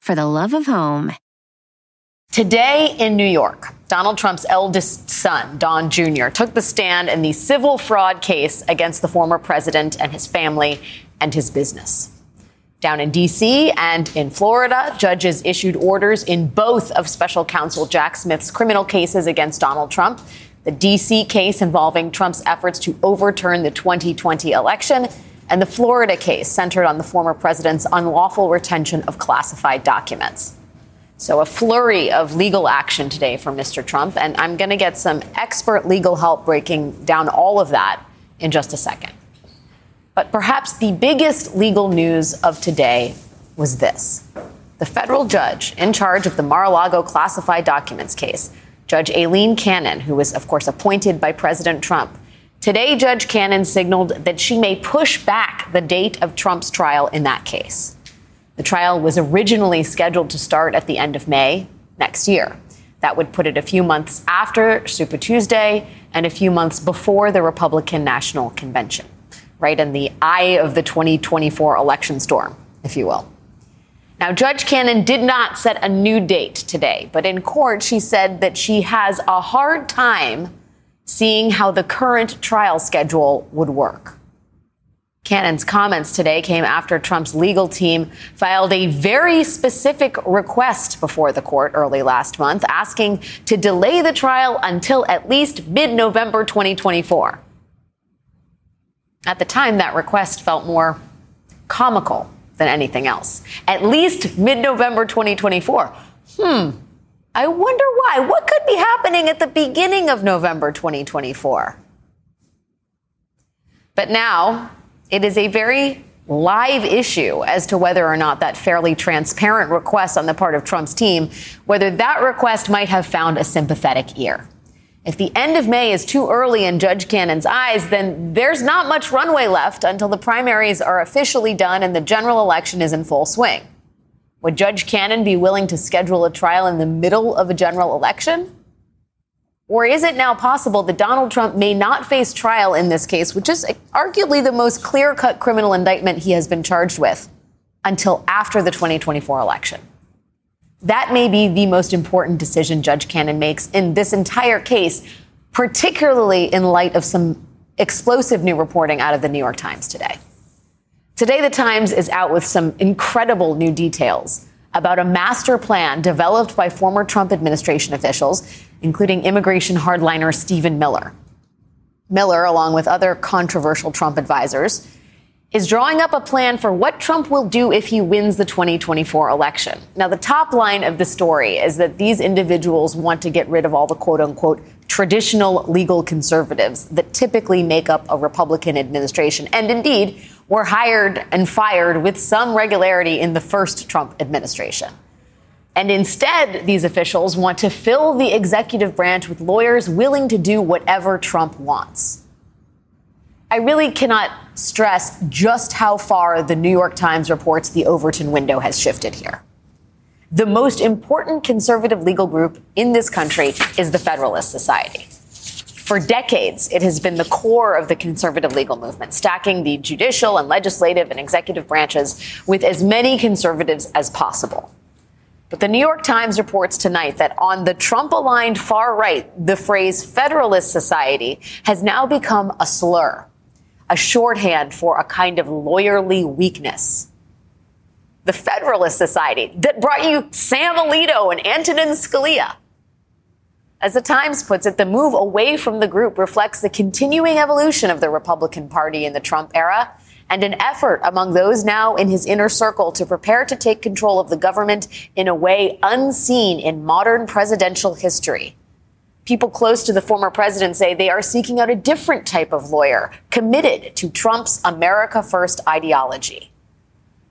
for the love of home. Today in New York, Donald Trump's eldest son, Don Jr., took the stand in the civil fraud case against the former president and his family and his business. Down in D.C. and in Florida, judges issued orders in both of special counsel Jack Smith's criminal cases against Donald Trump. The D.C. case involving Trump's efforts to overturn the 2020 election and the Florida case centered on the former president's unlawful retention of classified documents. So, a flurry of legal action today for Mr. Trump, and I'm going to get some expert legal help breaking down all of that in just a second. But perhaps the biggest legal news of today was this the federal judge in charge of the Mar a Lago classified documents case, Judge Aileen Cannon, who was, of course, appointed by President Trump, Today, Judge Cannon signaled that she may push back the date of Trump's trial in that case. The trial was originally scheduled to start at the end of May next year. That would put it a few months after Super Tuesday and a few months before the Republican National Convention, right in the eye of the 2024 election storm, if you will. Now, Judge Cannon did not set a new date today, but in court, she said that she has a hard time seeing how the current trial schedule would work. Cannon's comments today came after Trump's legal team filed a very specific request before the court early last month, asking to delay the trial until at least mid November 2024. At the time, that request felt more comical than anything else. At least mid November 2024. Hmm, I wonder why. What could be happening at the beginning of November 2024? But now it is a very live issue as to whether or not that fairly transparent request on the part of Trump's team, whether that request might have found a sympathetic ear. If the end of May is too early in Judge Cannon's eyes, then there's not much runway left until the primaries are officially done and the general election is in full swing. Would Judge Cannon be willing to schedule a trial in the middle of a general election? Or is it now possible that Donald Trump may not face trial in this case, which is arguably the most clear cut criminal indictment he has been charged with, until after the 2024 election? That may be the most important decision Judge Cannon makes in this entire case, particularly in light of some explosive new reporting out of the New York Times today. Today, the Times is out with some incredible new details about a master plan developed by former Trump administration officials, including immigration hardliner Stephen Miller. Miller, along with other controversial Trump advisors, is drawing up a plan for what Trump will do if he wins the 2024 election. Now, the top line of the story is that these individuals want to get rid of all the quote unquote traditional legal conservatives that typically make up a Republican administration and indeed were hired and fired with some regularity in the first Trump administration. And instead, these officials want to fill the executive branch with lawyers willing to do whatever Trump wants. I really cannot stress just how far the New York Times reports the Overton window has shifted here. The most important conservative legal group in this country is the Federalist Society. For decades, it has been the core of the conservative legal movement, stacking the judicial and legislative and executive branches with as many conservatives as possible. But the New York Times reports tonight that on the Trump aligned far right, the phrase Federalist Society has now become a slur, a shorthand for a kind of lawyerly weakness. The Federalist Society that brought you Sam Alito and Antonin Scalia as the Times puts it, the move away from the group reflects the continuing evolution of the Republican Party in the Trump era and an effort among those now in his inner circle to prepare to take control of the government in a way unseen in modern presidential history. People close to the former president say they are seeking out a different type of lawyer committed to Trump's America First ideology.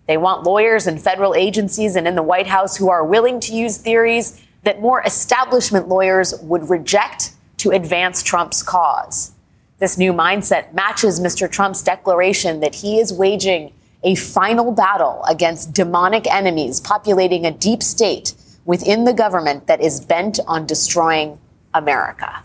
They want lawyers in federal agencies and in the White House who are willing to use theories that more establishment lawyers would reject to advance Trump's cause. This new mindset matches Mr. Trump's declaration that he is waging a final battle against demonic enemies populating a deep state within the government that is bent on destroying America.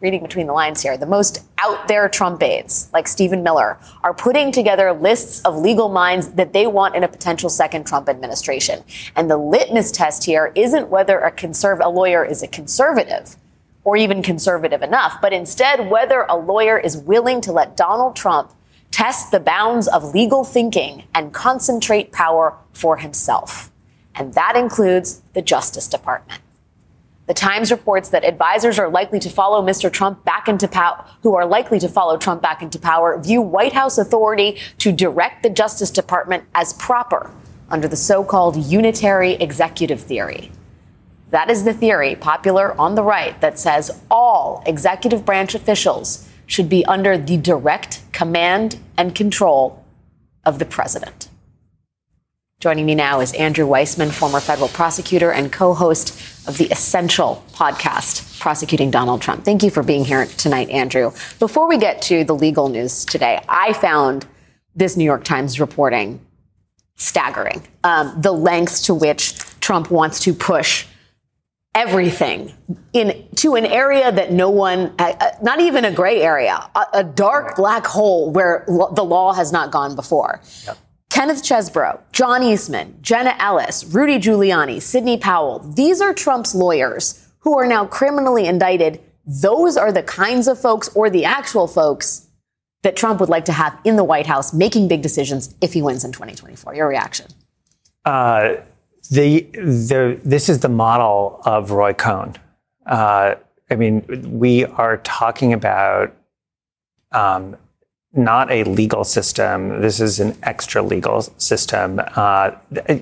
Reading between the lines here, the most out there Trump aides, like Stephen Miller, are putting together lists of legal minds that they want in a potential second Trump administration. And the litmus test here isn't whether a, conserv- a lawyer is a conservative or even conservative enough, but instead whether a lawyer is willing to let Donald Trump test the bounds of legal thinking and concentrate power for himself. And that includes the Justice Department. The Times reports that advisors are likely to follow Mr. Trump back into power, who are likely to follow Trump back into power, view White House authority to direct the Justice Department as proper under the so-called unitary executive theory. That is the theory popular on the right that says all executive branch officials should be under the direct command and control of the president. Joining me now is Andrew Weissmann, former federal prosecutor and co host of the Essential podcast, prosecuting Donald Trump. Thank you for being here tonight, Andrew. Before we get to the legal news today, I found this New York Times reporting staggering. Um, the lengths to which Trump wants to push everything in to an area that no one, uh, uh not even a gray area, a, a dark black hole where lo- the law has not gone before. Yep. Kenneth Chesebro, John Eastman, Jenna Ellis, Rudy Giuliani, Sidney Powell, these are Trump's lawyers who are now criminally indicted. Those are the kinds of folks or the actual folks that Trump would like to have in the White House making big decisions if he wins in 2024. Your reaction? Uh, the, the, this is the model of Roy Cohn. Uh, I mean, we are talking about um, not a legal system. This is an extra legal system. Uh,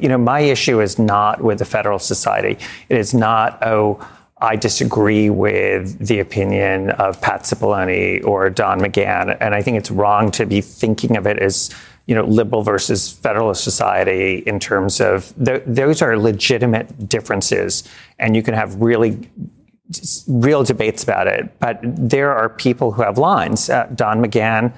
you know, my issue is not with the Federal Society. It is not, oh, I disagree with the opinion of Pat Cipollone or Don McGahn. And I think it's wrong to be thinking of it as, you know, liberal versus Federalist Society in terms of th- those are legitimate differences. And you can have really real debates about it. But there are people who have lines. Uh, Don McGahn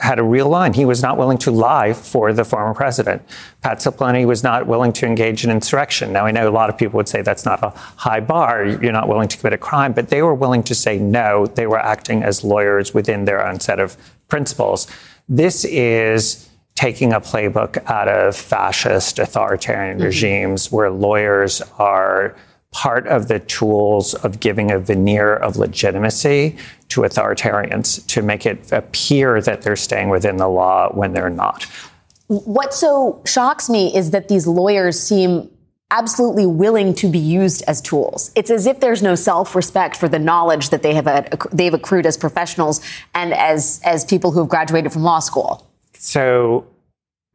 had a real line. He was not willing to lie for the former president. Pat Cipollone was not willing to engage in insurrection. Now, I know a lot of people would say that's not a high bar. You're not willing to commit a crime, but they were willing to say no. They were acting as lawyers within their own set of principles. This is taking a playbook out of fascist authoritarian mm-hmm. regimes where lawyers are part of the tools of giving a veneer of legitimacy to authoritarians to make it appear that they're staying within the law when they're not. What so shocks me is that these lawyers seem absolutely willing to be used as tools. It's as if there's no self-respect for the knowledge that they have they've accrued as professionals and as as people who have graduated from law school. So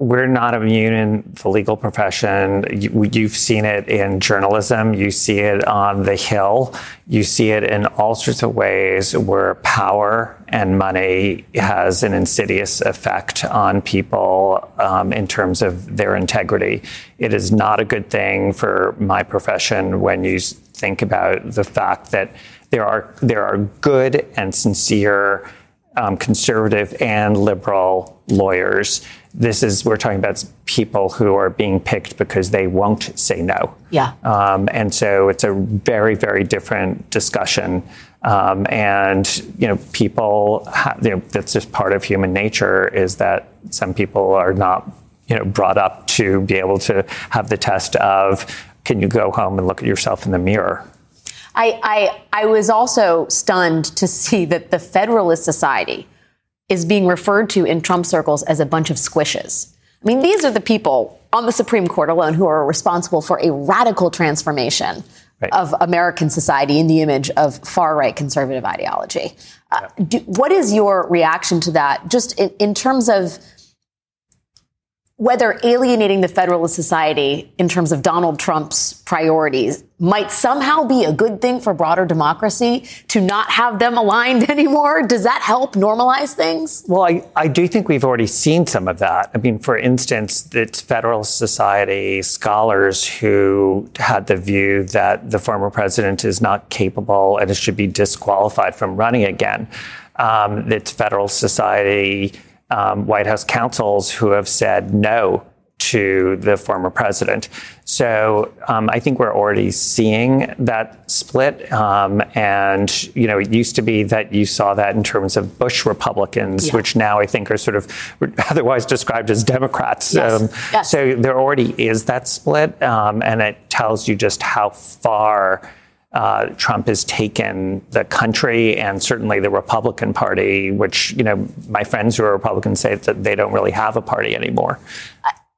we're not immune in the legal profession. You, have seen it in journalism. You see it on the Hill. You see it in all sorts of ways where power and money has an insidious effect on people um, in terms of their integrity. It is not a good thing for my profession when you think about the fact that there are there are good and sincere um, conservative and liberal lawyers this is we're talking about people who are being picked because they won't say no. Yeah. Um, and so it's a very very different discussion. Um, and you know, people, you know, that's just part of human nature. Is that some people are not, you know, brought up to be able to have the test of, can you go home and look at yourself in the mirror? I, I, I was also stunned to see that the Federalist Society, is being referred to in Trump circles as a bunch of squishes. I mean, these are the people on the Supreme Court alone who are responsible for a radical transformation right. of American society in the image of far right conservative ideology. Uh, do, what is your reaction to that, just in, in terms of whether alienating the Federalist Society in terms of Donald Trump's priorities might somehow be a good thing for broader democracy to not have them aligned anymore? Does that help normalize things? Well, I, I do think we've already seen some of that. I mean, for instance, it's Federalist Society scholars who had the view that the former president is not capable and should be disqualified from running again. Um, it's Federalist Society um, White House counsels who have said no to the former president. So um, I think we're already seeing that split. Um, and, you know, it used to be that you saw that in terms of Bush Republicans, yeah. which now I think are sort of otherwise described as Democrats. Yes. Um, yes. So there already is that split. Um, and it tells you just how far uh, Trump has taken the country and certainly the Republican Party, which, you know, my friends who are Republicans say that they don't really have a party anymore.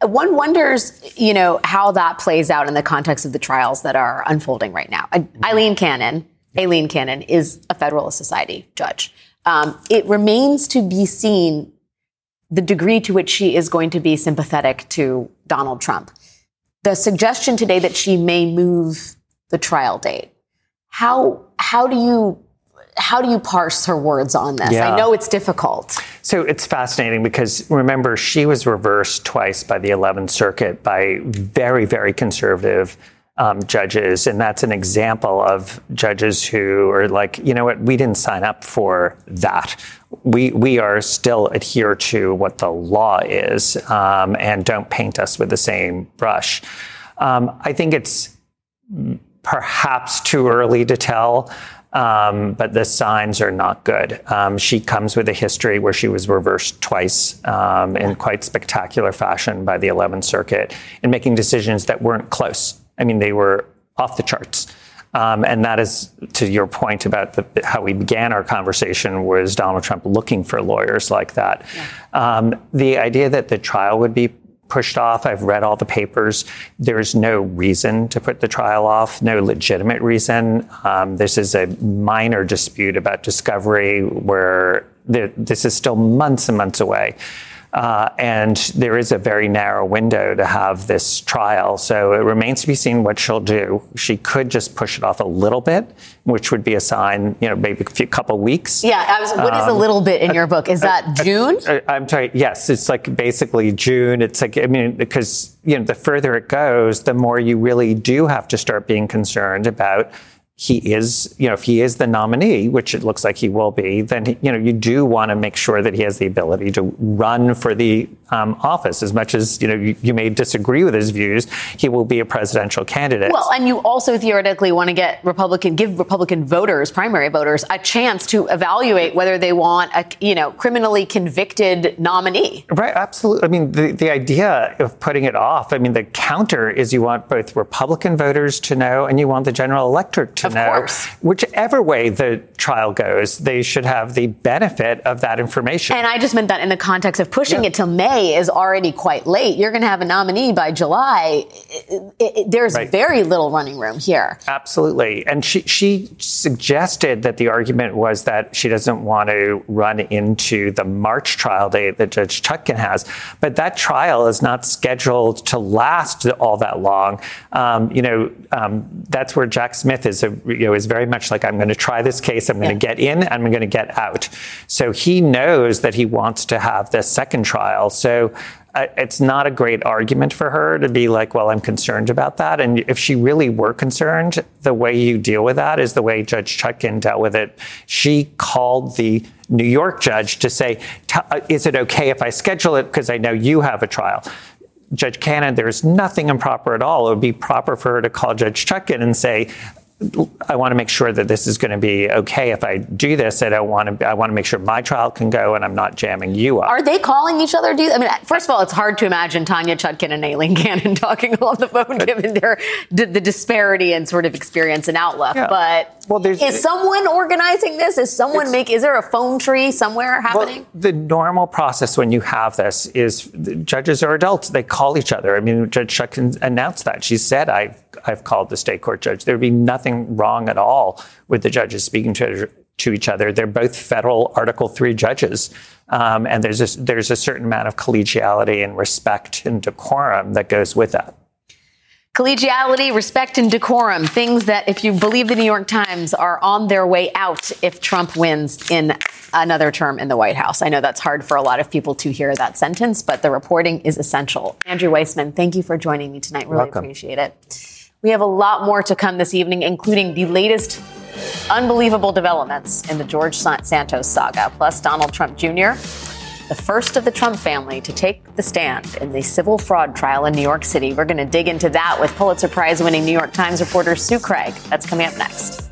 One wonders, you know, how that plays out in the context of the trials that are unfolding right now. Mm-hmm. Cannon, Aileen Cannon is a Federalist Society judge. Um, it remains to be seen the degree to which she is going to be sympathetic to Donald Trump. The suggestion today that she may move the trial date how how do you how do you parse her words on this? Yeah. I know it's difficult. So it's fascinating because remember, she was reversed twice by the 11th Circuit by very, very conservative um, judges. And that's an example of judges who are like, you know what, we didn't sign up for that. We, we are still adhere to what the law is um, and don't paint us with the same brush. Um, I think it's perhaps too early to tell. Um, but the signs are not good. Um, she comes with a history where she was reversed twice um, in quite spectacular fashion by the 11th Circuit in making decisions that weren't close. I mean, they were off the charts. Um, and that is to your point about the, how we began our conversation was Donald Trump looking for lawyers like that. Yeah. Um, the idea that the trial would be pushed off. I've read all the papers. There's no reason to put the trial off, no legitimate reason. Um, this is a minor dispute about discovery where this is still months and months away. Uh, and there is a very narrow window to have this trial. So it remains to be seen what she'll do. She could just push it off a little bit, which would be a sign, you know, maybe a few, couple weeks. Yeah. Was, what um, is a little bit in your book? Is that June? I'm sorry. Yes. It's like basically June. It's like, I mean, because, you know, the further it goes, the more you really do have to start being concerned about he is, you know, if he is the nominee, which it looks like he will be, then, you know, you do want to make sure that he has the ability to run for the um, office. As much as, you know, you, you, may disagree with his views, he will be a presidential candidate. Well, and you also theoretically want to get Republican, give Republican voters, primary voters, a chance to evaluate whether they want a, you know, criminally convicted nominee. Right. Absolutely. I mean, the, the idea of putting it off, I mean, the counter is you want both Republican voters to know and you want the general electorate to of know. Course. Whichever way the trial goes, they should have the benefit of that information. And I just meant that in the context of pushing yeah. it till May is already quite late. You're going to have a nominee by July. It, it, there's right. very little running room here. Absolutely. And she, she suggested that the argument was that she doesn't want to run into the March trial date that Judge Chutkan has. But that trial is not scheduled to last all that long. Um, you know, um, that's where Jack Smith is a you know, is very much like, I'm going to try this case, I'm going yeah. to get in, I'm going to get out. So he knows that he wants to have this second trial. So uh, it's not a great argument for her to be like, well, I'm concerned about that. And if she really were concerned, the way you deal with that is the way Judge Chutkan dealt with it. She called the New York judge to say, uh, is it okay if I schedule it because I know you have a trial? Judge Cannon, there's nothing improper at all. It would be proper for her to call Judge Chutkan and say, I want to make sure that this is going to be okay if I do this. I don't want to, I want to make sure my trial can go and I'm not jamming you up. Are they calling each other? Do you, I mean, first of all, it's hard to imagine Tanya Chutkan and Aileen Cannon talking on the phone, given their the disparity in sort of experience and outlook. Yeah. But well, is someone organizing this? Is someone make? Is there a phone tree somewhere happening? Well, the normal process when you have this is judges are adults. They call each other. I mean, Judge Chutkan announced that. She said, "I I've called the state court judge. There would be nothing wrong at all with the judges speaking to to each other. They're both federal Article Three judges, um, and there's a, there's a certain amount of collegiality and respect and decorum that goes with that. Collegiality, respect, and decorum, things that, if you believe the New York Times, are on their way out if Trump wins in another term in the White House. I know that's hard for a lot of people to hear that sentence, but the reporting is essential. Andrew Weissmann, thank you for joining me tonight. Really Welcome. appreciate it. We have a lot more to come this evening, including the latest unbelievable developments in the George Santos saga, plus Donald Trump Jr., the first of the Trump family to take the stand in the civil fraud trial in New York City. We're going to dig into that with Pulitzer Prize winning New York Times reporter Sue Craig. That's coming up next.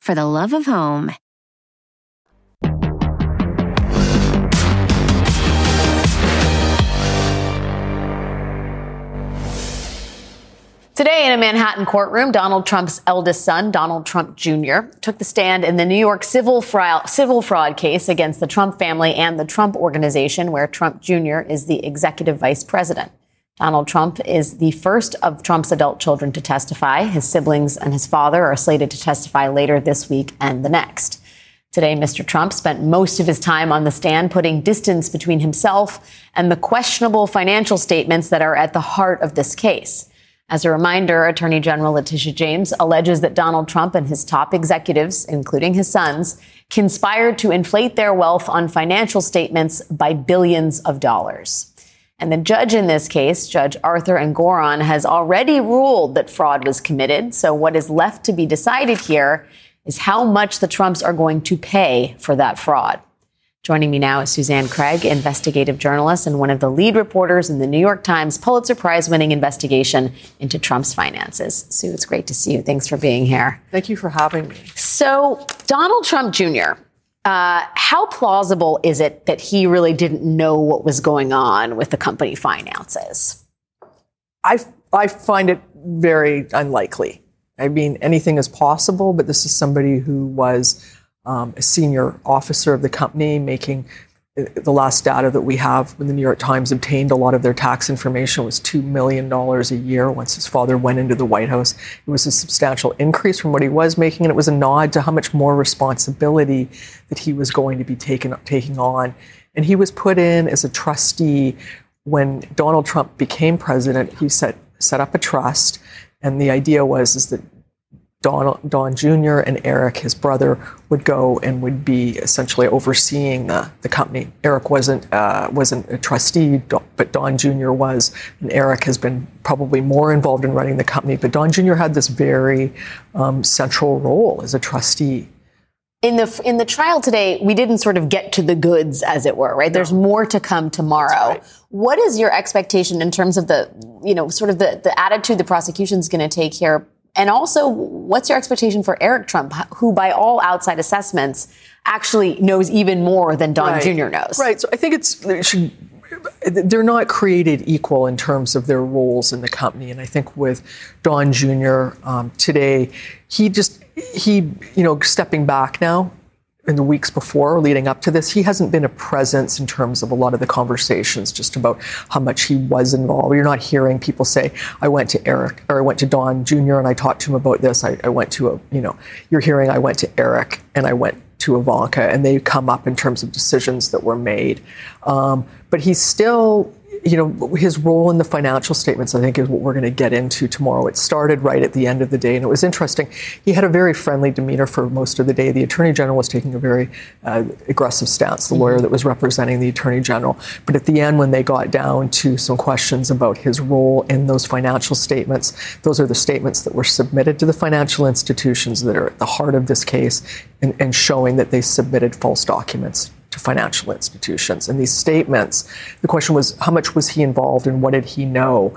for the love of home. Today, in a Manhattan courtroom, Donald Trump's eldest son, Donald Trump Jr., took the stand in the New York civil fraud, civil fraud case against the Trump family and the Trump Organization, where Trump Jr. is the executive vice president. Donald Trump is the first of Trump's adult children to testify. His siblings and his father are slated to testify later this week and the next. Today, Mr. Trump spent most of his time on the stand putting distance between himself and the questionable financial statements that are at the heart of this case. As a reminder, Attorney General Letitia James alleges that Donald Trump and his top executives, including his sons, conspired to inflate their wealth on financial statements by billions of dollars. And the judge in this case, Judge Arthur Engoron, has already ruled that fraud was committed. So what is left to be decided here is how much the Trumps are going to pay for that fraud. Joining me now is Suzanne Craig, investigative journalist and one of the lead reporters in the New York Times Pulitzer Prize winning investigation into Trump's finances. Sue, it's great to see you. Thanks for being here. Thank you for having me. So, Donald Trump Jr., uh, how plausible is it that he really didn't know what was going on with the company finances? I, I find it very unlikely. I mean, anything is possible, but this is somebody who was um, a senior officer of the company, making the last data that we have when the New York Times obtained a lot of their tax information was $2 million a year once his father went into the White House. It was a substantial increase from what he was making, and it was a nod to how much more responsibility that he was going to be taken, taking on. And he was put in as a trustee when Donald Trump became president. He set, set up a trust, and the idea was is that Don, Don Jr. and Eric, his brother, would go and would be essentially overseeing the, the company. Eric wasn't uh, wasn't a trustee, but Don Jr. was, and Eric has been probably more involved in running the company. But Don Jr. had this very um, central role as a trustee. In the in the trial today, we didn't sort of get to the goods, as it were, right? No. There's more to come tomorrow. Right. What is your expectation in terms of the, you know, sort of the the attitude the prosecution's going to take here? And also, what's your expectation for Eric Trump, who, by all outside assessments, actually knows even more than Don right. Jr. knows? Right. So I think it's it should, they're not created equal in terms of their roles in the company. And I think with Don Jr. Um, today, he just he you know stepping back now in the weeks before leading up to this, he hasn't been a presence in terms of a lot of the conversations just about how much he was involved. You're not hearing people say, I went to Eric or I went to Don Jr. and I talked to him about this. I, I went to a, you know, you're hearing I went to Eric and I went to Ivanka and they come up in terms of decisions that were made. Um, but he's still, you know, his role in the financial statements, I think, is what we're going to get into tomorrow. It started right at the end of the day, and it was interesting. He had a very friendly demeanor for most of the day. The Attorney General was taking a very uh, aggressive stance, the lawyer that was representing the Attorney General. But at the end, when they got down to some questions about his role in those financial statements, those are the statements that were submitted to the financial institutions that are at the heart of this case and, and showing that they submitted false documents to financial institutions. And these statements, the question was, how much was he involved and what did he know?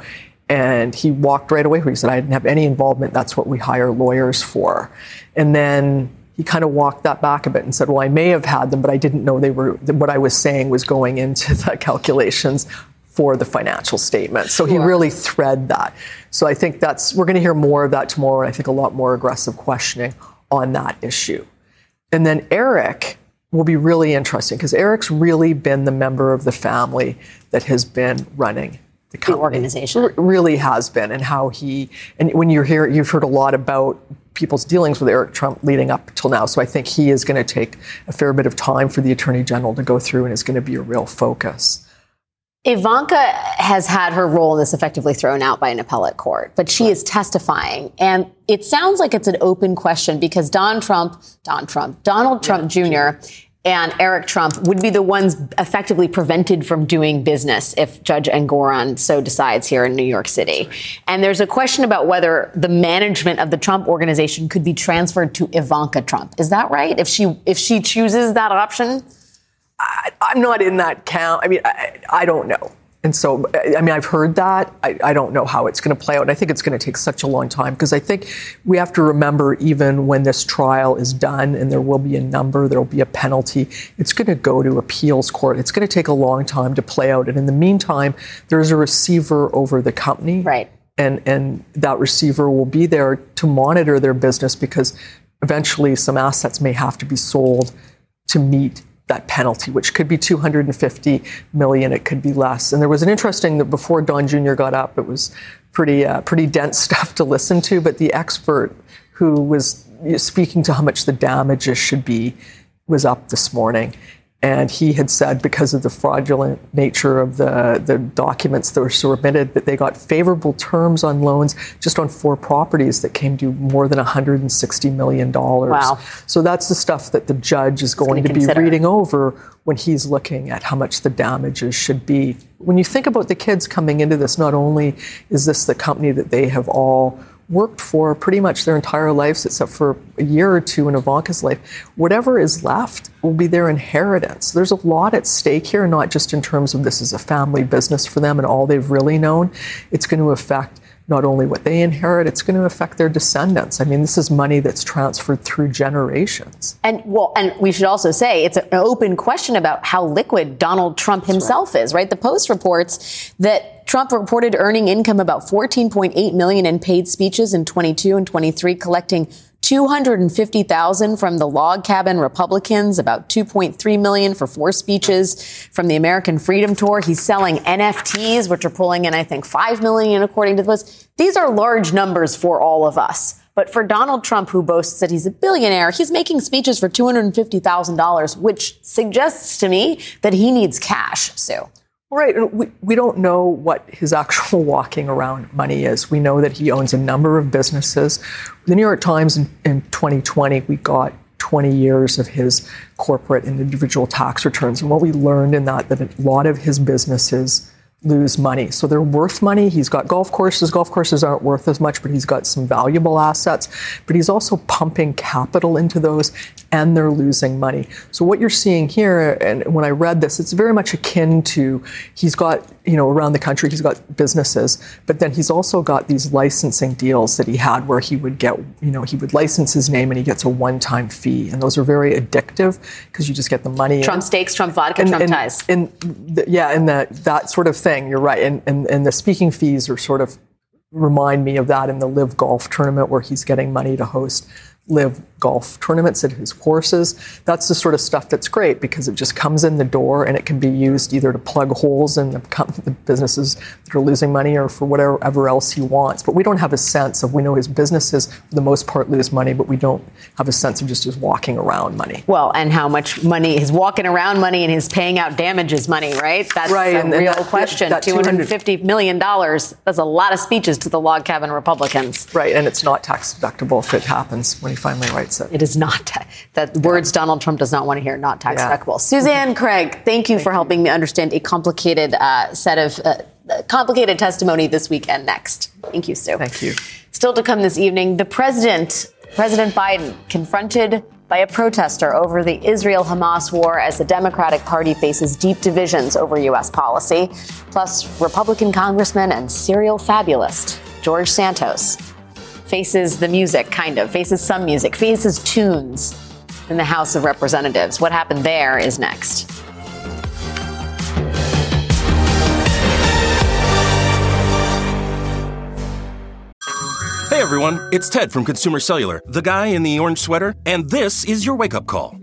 And he walked right away. He said, I didn't have any involvement. That's what we hire lawyers for. And then he kind of walked that back a bit and said, Well, I may have had them, but I didn't know they were, what I was saying was going into the calculations for the financial statement. So he really thread that. So I think that's, we're going to hear more of that tomorrow. And I think a lot more aggressive questioning on that issue. And then Eric, will be really interesting because Eric's really been the member of the family that has been running the, the organization. Really has been, and how he and when you're here, you've heard a lot about people's dealings with Eric Trump leading up till now. So I think he is going to take a fair bit of time for the attorney general to go through, and is going to be a real focus. Ivanka has had her role in this effectively thrown out by an appellate court, but she is testifying. And it sounds like it's an open question because Don Trump, Don Trump, Donald Trump yeah, Jr. and Eric Trump would be the ones effectively prevented from doing business if Judge Engoron so decides here in New York City. And there's a question about whether the management of the Trump organization could be transferred to Ivanka Trump. Is that right? If she if she chooses that option? I, am not in that count. I mean, I, I, don't know. And so, I mean, I've heard that. I, I don't know how it's going to play out. And I think it's going to take such a long time because I think we have to remember, even when this trial is done and there will be a number, there will be a penalty, it's going to go to appeals court. It's going to take a long time to play out. And in the meantime, there's a receiver over the company. Right. And, and that receiver will be there to monitor their business because eventually some assets may have to be sold to meet that penalty, which could be 250 million, it could be less. And there was an interesting that before Don Jr. got up, it was pretty uh, pretty dense stuff to listen to. But the expert who was speaking to how much the damages should be was up this morning, and he had said because of the fraudulent nature of the, the documents that were submitted, that they got favorable terms on loans just on four properties that came to more than $160 million. Wow. So that's the stuff that the judge is going to consider. be reading over when he's looking at how much the damages should be. When you think about the kids coming into this, not only is this the company that they have all worked for pretty much their entire lives, except for a year or two in Ivanka's life. Whatever is left will be their inheritance. There's a lot at stake here, not just in terms of this is a family business for them and all they've really known. It's going to affect not only what they inherit, it's going to affect their descendants. I mean, this is money that's transferred through generations. And well, and we should also say it's an open question about how liquid Donald Trump himself right. is, right? The Post reports that Trump reported earning income about 14.8 million in paid speeches in 22 and 23, collecting 250,000 from the log cabin Republicans, about 2.3 million for four speeches from the American Freedom Tour. He's selling NFTs, which are pulling in, I think, 5 million according to the list. These are large numbers for all of us. But for Donald Trump, who boasts that he's a billionaire, he's making speeches for $250,000, which suggests to me that he needs cash, Sue. Right. We, we don't know what his actual walking around money is. We know that he owns a number of businesses. The New York Times in, in 2020, we got 20 years of his corporate and individual tax returns. And what we learned in that, that a lot of his businesses lose money. So they're worth money. He's got golf courses. Golf courses aren't worth as much, but he's got some valuable assets. But he's also pumping capital into those and they're losing money. So what you're seeing here, and when I read this, it's very much akin to he's got, you know, around the country, he's got businesses, but then he's also got these licensing deals that he had where he would get, you know, he would license his name and he gets a one-time fee. And those are very addictive because you just get the money. Trump steaks, Trump vodka, and, Trump and, ties. And, the, yeah, and that, that sort of thing. You're right. And, and, and the speaking fees are sort of remind me of that in the LIV Golf tournament where he's getting money to host LIV golf tournaments at his courses. That's the sort of stuff that's great because it just comes in the door and it can be used either to plug holes in the, the businesses that are losing money or for whatever else he wants. But we don't have a sense of, we know his businesses for the most part lose money, but we don't have a sense of just his walking around money. Well, and how much money, his walking around money and his paying out damages money, right? That's right, a real that, question. That $250 million, that's a lot of speeches to the log cabin Republicans. Right, and it's not tax deductible if it happens when he finally writes it is not ta- that words Donald Trump does not want to hear. Not tax yeah. deductible. Suzanne Craig, thank you thank for helping you. me understand a complicated uh, set of uh, complicated testimony this week and next. Thank you, Sue. Thank you. Still to come this evening, the president, President Biden, confronted by a protester over the Israel Hamas war as the Democratic Party faces deep divisions over U.S. policy, plus Republican congressman and serial fabulist George Santos faces the music, kind of, faces some music, faces tunes in the House of Representatives. What happened there is next. Hey everyone, it's Ted from Consumer Cellular, the guy in the orange sweater, and this is your wake up call.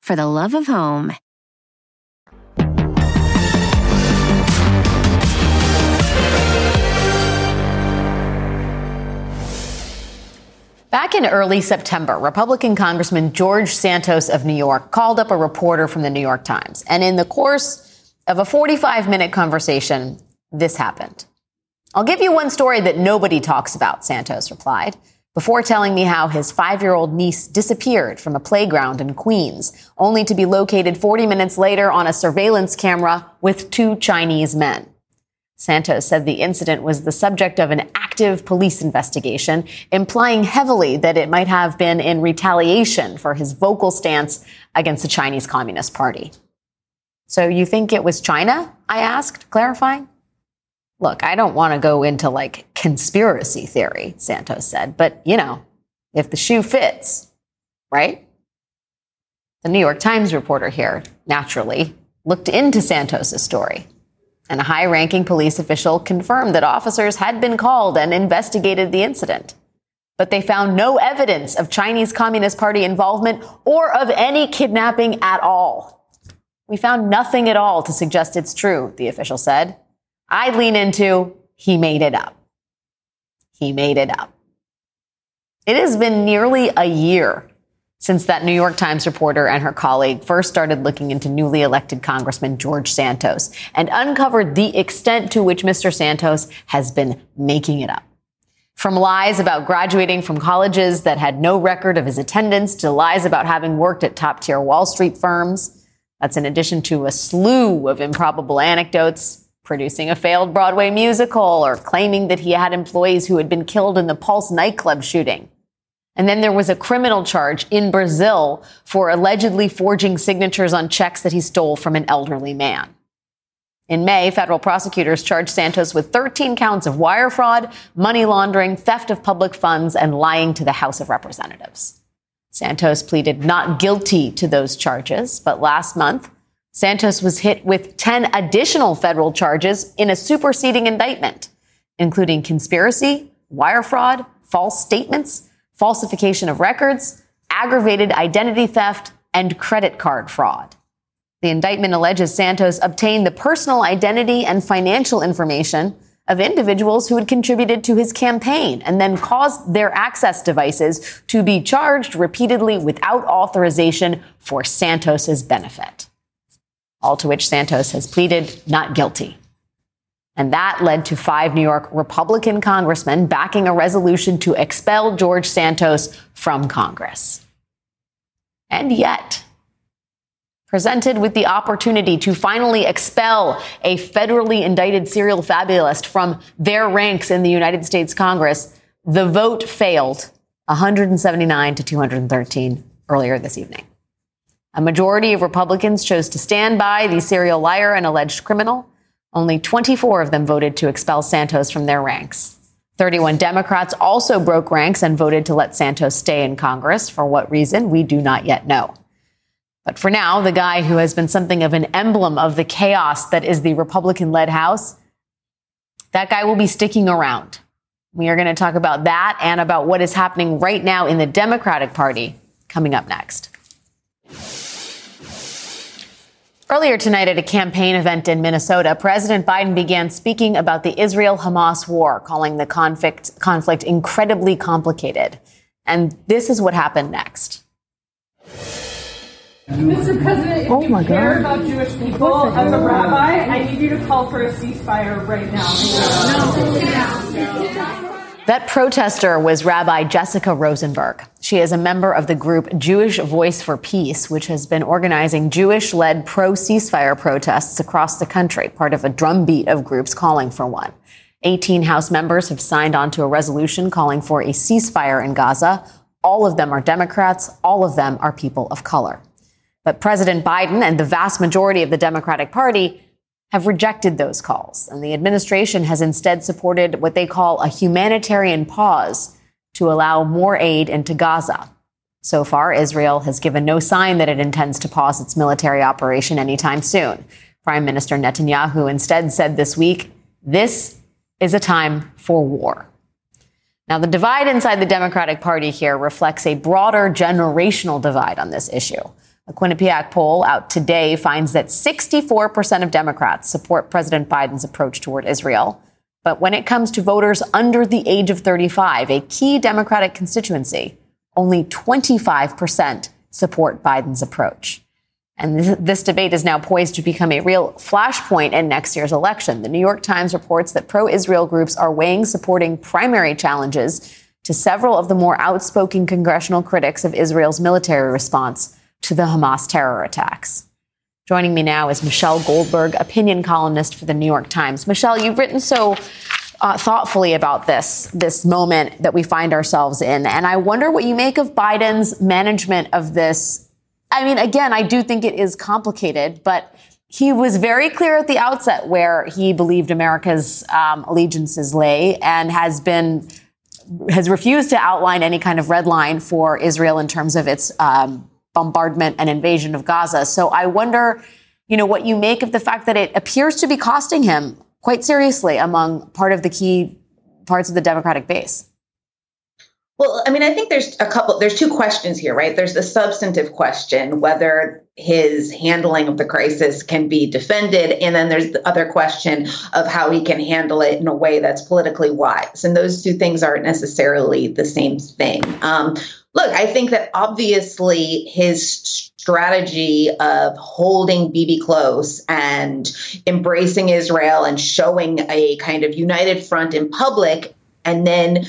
for the love of home. Back in early September, Republican Congressman George Santos of New York called up a reporter from the New York Times. And in the course of a 45 minute conversation, this happened. I'll give you one story that nobody talks about, Santos replied before telling me how his five year old niece disappeared from a playground in Queens, only to be located 40 minutes later on a surveillance camera with two Chinese men. Santos said the incident was the subject of an active police investigation, implying heavily that it might have been in retaliation for his vocal stance against the Chinese Communist Party. So you think it was China? I asked, clarifying. Look, I don't want to go into like conspiracy theory, Santos said, but you know, if the shoe fits, right? The New York Times reporter here, naturally, looked into Santos's story. And a high ranking police official confirmed that officers had been called and investigated the incident. But they found no evidence of Chinese Communist Party involvement or of any kidnapping at all. We found nothing at all to suggest it's true, the official said. I'd lean into he made it up. He made it up. It has been nearly a year since that New York Times reporter and her colleague first started looking into newly elected Congressman George Santos and uncovered the extent to which Mr. Santos has been making it up. From lies about graduating from colleges that had no record of his attendance to lies about having worked at top tier Wall Street firms. That's in addition to a slew of improbable anecdotes producing a failed Broadway musical or claiming that he had employees who had been killed in the Pulse nightclub shooting. And then there was a criminal charge in Brazil for allegedly forging signatures on checks that he stole from an elderly man. In May, federal prosecutors charged Santos with 13 counts of wire fraud, money laundering, theft of public funds, and lying to the House of Representatives. Santos pleaded not guilty to those charges, but last month, Santos was hit with 10 additional federal charges in a superseding indictment, including conspiracy, wire fraud, false statements, falsification of records, aggravated identity theft, and credit card fraud. The indictment alleges Santos obtained the personal identity and financial information of individuals who had contributed to his campaign and then caused their access devices to be charged repeatedly without authorization for Santos's benefit. All to which Santos has pleaded not guilty. And that led to five New York Republican congressmen backing a resolution to expel George Santos from Congress. And yet, presented with the opportunity to finally expel a federally indicted serial fabulist from their ranks in the United States Congress, the vote failed 179 to 213 earlier this evening. A majority of Republicans chose to stand by the serial liar and alleged criminal only 24 of them voted to expel Santos from their ranks. 31 Democrats also broke ranks and voted to let Santos stay in Congress. For what reason, we do not yet know. But for now, the guy who has been something of an emblem of the chaos that is the Republican led House, that guy will be sticking around. We are going to talk about that and about what is happening right now in the Democratic Party coming up next. Earlier tonight at a campaign event in Minnesota, President Biden began speaking about the Israel Hamas war, calling the conflict, conflict incredibly complicated. And this is what happened next. Mr. President, if oh you care God. about Jewish people, as a rabbi, I need you to call for a ceasefire right now. No. That protester was Rabbi Jessica Rosenberg. She is a member of the group Jewish Voice for Peace, which has been organizing Jewish led pro ceasefire protests across the country, part of a drumbeat of groups calling for one. 18 House members have signed on to a resolution calling for a ceasefire in Gaza. All of them are Democrats, all of them are people of color. But President Biden and the vast majority of the Democratic Party have rejected those calls, and the administration has instead supported what they call a humanitarian pause to allow more aid into Gaza. So far, Israel has given no sign that it intends to pause its military operation anytime soon. Prime Minister Netanyahu instead said this week, this is a time for war. Now, the divide inside the Democratic Party here reflects a broader generational divide on this issue. A Quinnipiac poll out today finds that 64% of Democrats support President Biden's approach toward Israel. But when it comes to voters under the age of 35, a key Democratic constituency, only 25% support Biden's approach. And this debate is now poised to become a real flashpoint in next year's election. The New York Times reports that pro Israel groups are weighing supporting primary challenges to several of the more outspoken congressional critics of Israel's military response to the Hamas terror attacks. Joining me now is Michelle Goldberg, opinion columnist for the New York Times. Michelle, you've written so uh, thoughtfully about this this moment that we find ourselves in, and I wonder what you make of Biden's management of this. I mean, again, I do think it is complicated, but he was very clear at the outset where he believed America's um, allegiances lay, and has been has refused to outline any kind of red line for Israel in terms of its um, bombardment and invasion of Gaza. So I wonder, you know, what you make of the fact that it appears to be costing him quite seriously among part of the key parts of the Democratic base. Well, I mean, I think there's a couple, there's two questions here, right? There's the substantive question, whether his handling of the crisis can be defended. And then there's the other question of how he can handle it in a way that's politically wise. And those two things aren't necessarily the same thing. Um, look, I think that obviously his strategy of holding Bibi close and embracing Israel and showing a kind of united front in public and then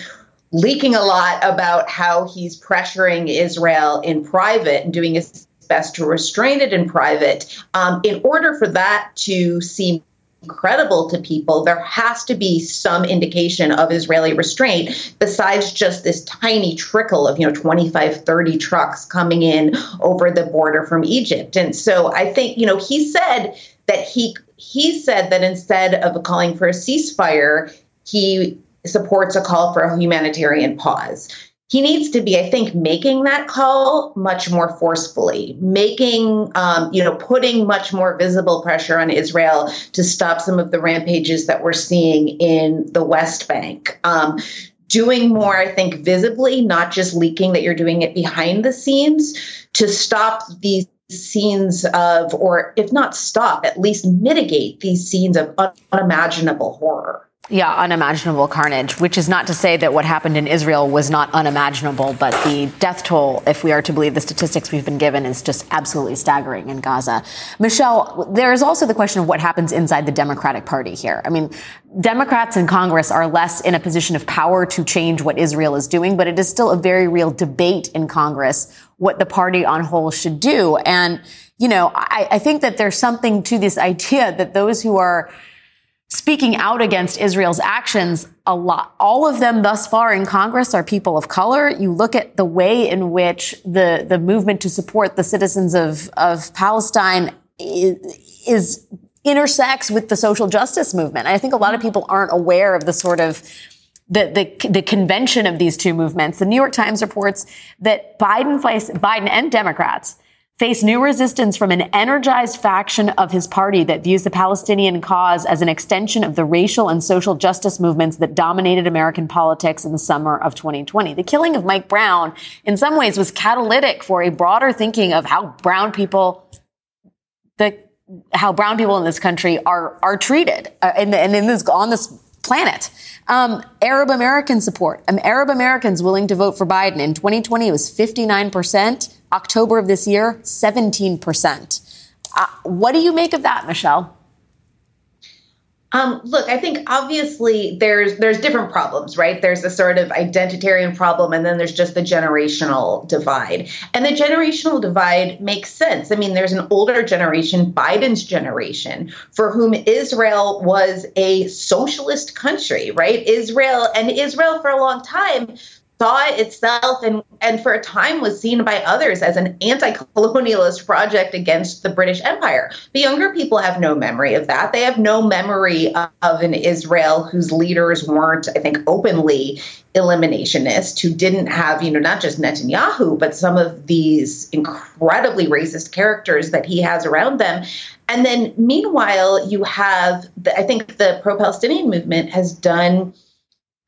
leaking a lot about how he's pressuring Israel in private and doing his best to restrain it in private. Um, in order for that to seem credible to people, there has to be some indication of Israeli restraint besides just this tiny trickle of, you know, 25, 30 trucks coming in over the border from Egypt. And so I think, you know, he said that he he said that instead of calling for a ceasefire, he supports a call for a humanitarian pause he needs to be, I think, making that call much more forcefully, making, um, you know, putting much more visible pressure on Israel to stop some of the rampages that we're seeing in the West Bank. Um, doing more, I think, visibly, not just leaking that you're doing it behind the scenes to stop these scenes of, or if not stop, at least mitigate these scenes of unimaginable horror. Yeah, unimaginable carnage, which is not to say that what happened in Israel was not unimaginable, but the death toll, if we are to believe the statistics we've been given, is just absolutely staggering in Gaza. Michelle, there is also the question of what happens inside the Democratic Party here. I mean, Democrats in Congress are less in a position of power to change what Israel is doing, but it is still a very real debate in Congress what the party on whole should do. And, you know, I, I think that there's something to this idea that those who are speaking out against Israel's actions a lot. All of them thus far in Congress are people of color. You look at the way in which the, the movement to support the citizens of, of Palestine is, is intersects with the social justice movement. I think a lot of people aren't aware of the sort of the, the, the convention of these two movements. The New York Times reports that Biden, Biden and Democrats face new resistance from an energized faction of his party that views the Palestinian cause as an extension of the racial and social justice movements that dominated American politics in the summer of 2020. The killing of Mike Brown, in some ways, was catalytic for a broader thinking of how brown people, the how brown people in this country are are treated, uh, and, and in this on this planet. Um, Arab American support. Um, Arab Americans willing to vote for Biden in 2020 it was 59 percent. October of this year, 17%. Uh, what do you make of that, Michelle? Um, look, I think obviously there's there's different problems, right? There's a sort of identitarian problem, and then there's just the generational divide. And the generational divide makes sense. I mean, there's an older generation, Biden's generation, for whom Israel was a socialist country, right? Israel and Israel for a long time saw itself and, and for a time was seen by others as an anti-colonialist project against the British Empire. The younger people have no memory of that. They have no memory of, of an Israel whose leaders weren't, I think, openly eliminationist, who didn't have, you know, not just Netanyahu, but some of these incredibly racist characters that he has around them. And then meanwhile, you have, the, I think the pro-Palestinian movement has done –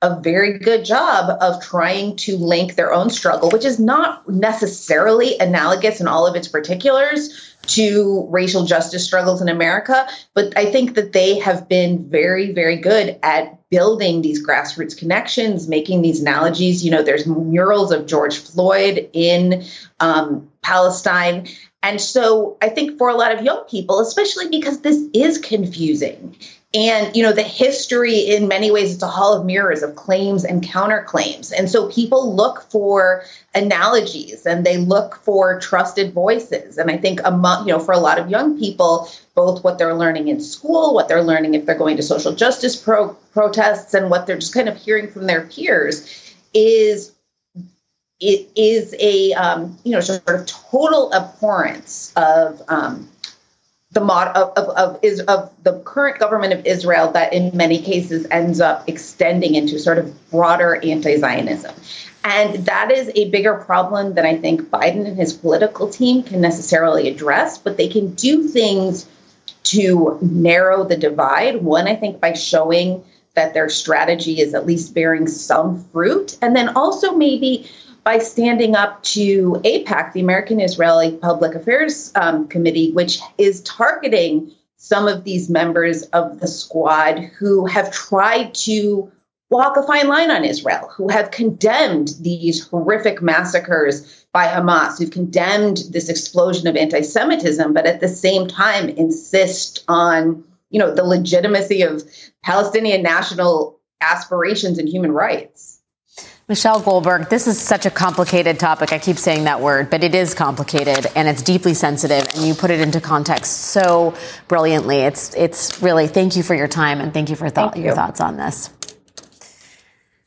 a very good job of trying to link their own struggle, which is not necessarily analogous in all of its particulars to racial justice struggles in America. But I think that they have been very, very good at building these grassroots connections, making these analogies. You know, there's murals of George Floyd in um, Palestine. And so I think for a lot of young people, especially because this is confusing, and, you know, the history in many ways, it's a hall of mirrors of claims and counterclaims. And so people look for analogies and they look for trusted voices. And I think among, you know, for a lot of young people, both what they're learning in school, what they're learning if they're going to social justice pro- protests, and what they're just kind of hearing from their peers is it is a um, you know sort of total abhorrence of um, the mod of, of, of, is of the current government of Israel that in many cases ends up extending into sort of broader anti-Zionism. And that is a bigger problem than I think Biden and his political team can necessarily address, but they can do things to narrow the divide. One, I think, by showing that their strategy is at least bearing some fruit. And then also maybe by standing up to AIPAC, the American Israeli Public Affairs um, Committee, which is targeting some of these members of the squad who have tried to walk a fine line on Israel, who have condemned these horrific massacres by Hamas, who've condemned this explosion of anti Semitism, but at the same time insist on you know the legitimacy of Palestinian national aspirations and human rights. Michelle Goldberg, this is such a complicated topic. I keep saying that word, but it is complicated and it's deeply sensitive and you put it into context so brilliantly. It's it's really thank you for your time and thank you for you. your thoughts on this.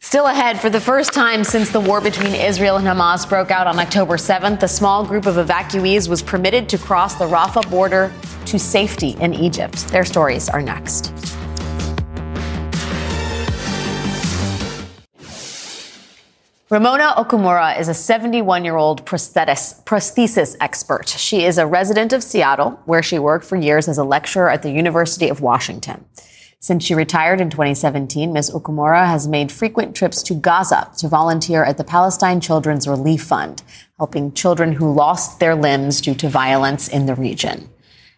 Still ahead, for the first time since the war between Israel and Hamas broke out on October 7th, a small group of evacuees was permitted to cross the Rafah border to safety in Egypt. Their stories are next. Ramona Okumura is a 71 year old prosthesis expert. She is a resident of Seattle, where she worked for years as a lecturer at the University of Washington. Since she retired in 2017, Ms. Okumura has made frequent trips to Gaza to volunteer at the Palestine Children's Relief Fund, helping children who lost their limbs due to violence in the region.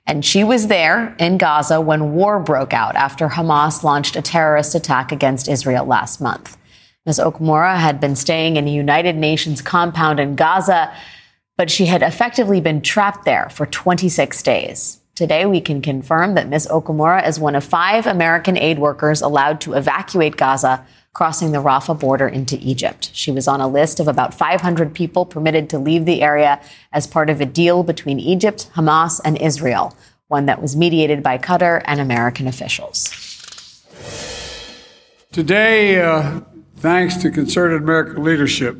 And she was there in Gaza when war broke out after Hamas launched a terrorist attack against Israel last month. Ms. Okumura had been staying in a United Nations compound in Gaza, but she had effectively been trapped there for 26 days. Today, we can confirm that Ms. Okumura is one of five American aid workers allowed to evacuate Gaza, crossing the Rafah border into Egypt. She was on a list of about 500 people permitted to leave the area as part of a deal between Egypt, Hamas, and Israel, one that was mediated by Qatar and American officials. Today, uh, thanks to concerted American leadership,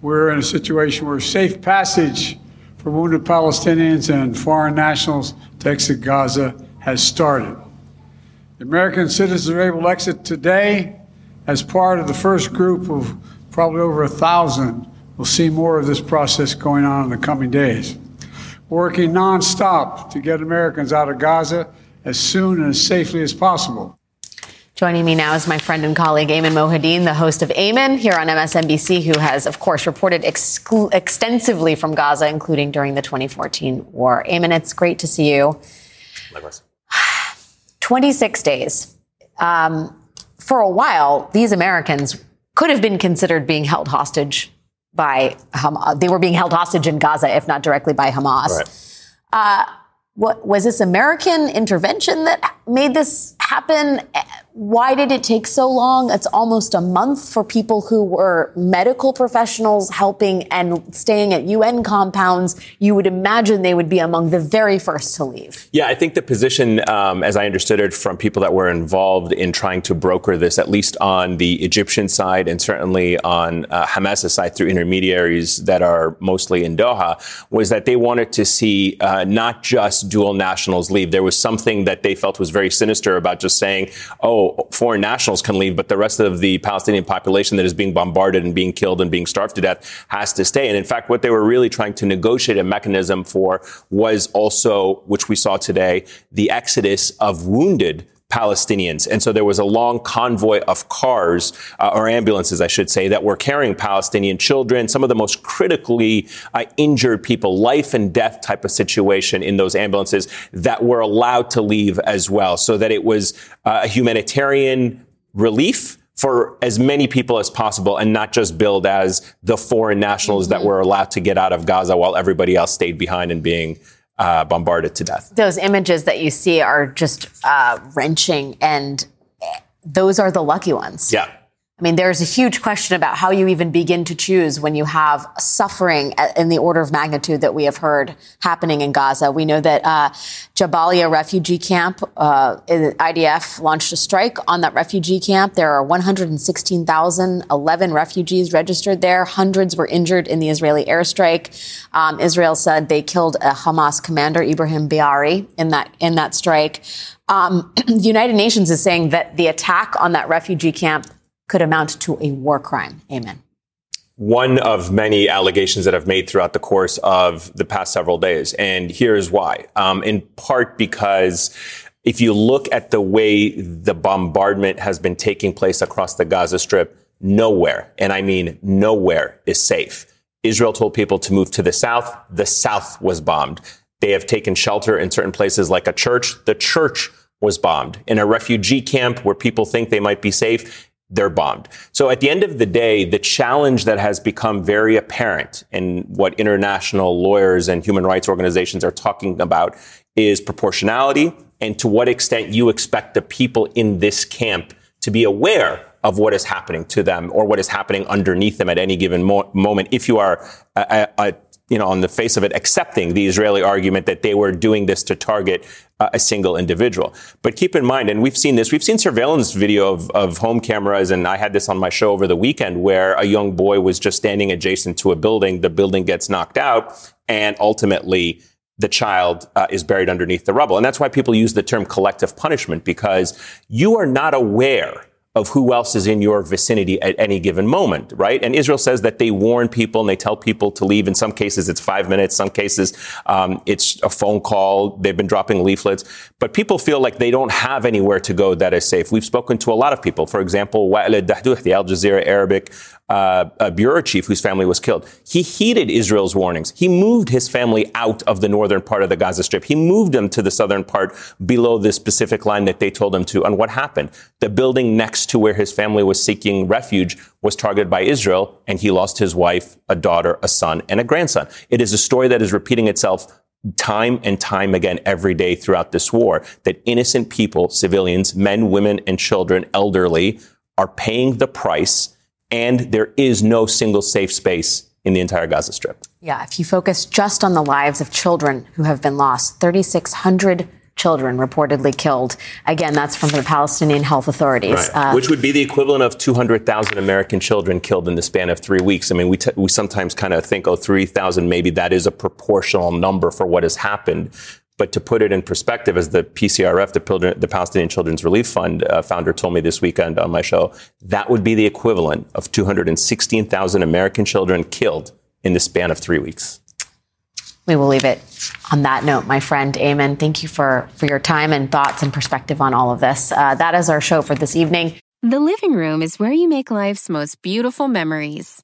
we're in a situation where safe passage for wounded Palestinians and foreign nationals to exit Gaza has started. The American citizens are able to exit today as part of the first group of probably over a thousand. We'll see more of this process going on in the coming days. Working nonstop to get Americans out of Gaza as soon and as safely as possible. Joining me now is my friend and colleague Ayman Mohyeldin, the host of Ayman here on MSNBC, who has, of course, reported exclu- extensively from Gaza, including during the 2014 war. Ayman, it's great to see you. Likewise. 26 days. Um, for a while, these Americans could have been considered being held hostage by Hamas. They were being held hostage in Gaza, if not directly by Hamas. Right. Uh, what was this American intervention that made this happen? Why did it take so long? It's almost a month for people who were medical professionals helping and staying at UN compounds. You would imagine they would be among the very first to leave. Yeah, I think the position, um, as I understood it from people that were involved in trying to broker this, at least on the Egyptian side and certainly on uh, Hamas's side through intermediaries that are mostly in Doha, was that they wanted to see uh, not just dual nationals leave. There was something that they felt was very sinister about just saying, oh, foreign nationals can leave, but the rest of the Palestinian population that is being bombarded and being killed and being starved to death has to stay. And in fact, what they were really trying to negotiate a mechanism for was also, which we saw today, the exodus of wounded Palestinians. And so there was a long convoy of cars, uh, or ambulances, I should say, that were carrying Palestinian children, some of the most critically uh, injured people, life and death type of situation in those ambulances that were allowed to leave as well. So that it was uh, a humanitarian relief for as many people as possible and not just billed as the foreign nationals mm-hmm. that were allowed to get out of Gaza while everybody else stayed behind and being uh, bombarded to death. Those images that you see are just uh, wrenching, and those are the lucky ones. Yeah. I mean, there's a huge question about how you even begin to choose when you have suffering in the order of magnitude that we have heard happening in Gaza. We know that uh, Jabalia refugee camp, uh, IDF launched a strike on that refugee camp. There are 116,011 refugees registered there. Hundreds were injured in the Israeli airstrike. Um, Israel said they killed a Hamas commander, Ibrahim Biari, in that in that strike. Um, the United Nations is saying that the attack on that refugee camp could amount to a war crime. Ayman. One of many allegations that I've made throughout the course of the past several days. And here's why. Um, in part because if you look at the way the bombardment has been taking place across the Gaza Strip, nowhere, and I mean nowhere, is safe. Israel told people to move to the south. The south was bombed. They have taken shelter in certain places like a church. The church was bombed. In a refugee camp where people think they might be safe, they're bombed. So at the end of the day, the challenge that has become very apparent in what international lawyers and human rights organizations are talking about is proportionality and to what extent you expect the people in this camp to be aware of what is happening to them or what is happening underneath them at any given mo- moment if you are a, a, you know, on the face of it, accepting the Israeli argument that they were doing this to target uh, a single individual. But keep in mind, and we've seen this, we've seen surveillance video of, of home cameras, and I had this on my show over the weekend where a young boy was just standing adjacent to a building. The building gets knocked out, and ultimately, the child uh, is buried underneath the rubble. And that's why people use the term collective punishment because you are not aware of who else is in your vicinity at any given moment, right? And Israel says that they warn people and they tell people to leave. In some cases, it's five minutes. Some cases, um, it's a phone call. They've been dropping leaflets, but people feel like they don't have anywhere to go that is safe. We've spoken to a lot of people. For example, Wael Dahdouh, the Al Jazeera Arabic uh, a bureau chief whose family was killed. He heeded Israel's warnings. He moved his family out of the northern part of the Gaza Strip. He moved them to the southern part below the specific line that they told him to. And what happened? The building next to where his family was seeking refuge was targeted by Israel, and he lost his wife, a daughter, a son, and a grandson. It is a story that is repeating itself time and time again every day throughout this war that innocent people, civilians, men, women, and children, elderly, are paying the price, and there is no single safe space in the entire Gaza Strip. Yeah, if you focus just on the lives of children who have been lost, 3,600 children reportedly killed. Again, that's from the Palestinian health authorities. Right. Uh, Which would be the equivalent of 200,000 American children killed in the span of three weeks. I mean, we, t- we sometimes kind of think, oh, 3,000, maybe that is a proportional number for what has happened. But to put it in perspective, as the PCRF, the, the Palestinian Children's Relief Fund uh, founder told me this weekend on my show, that would be the equivalent of 216,000 American children killed in the span of three weeks. We will leave it on that note, my friend Ayman. Thank you for, for your time and thoughts and perspective on all of this. Uh, that is our show for this evening. The living room is where you make life's most beautiful memories.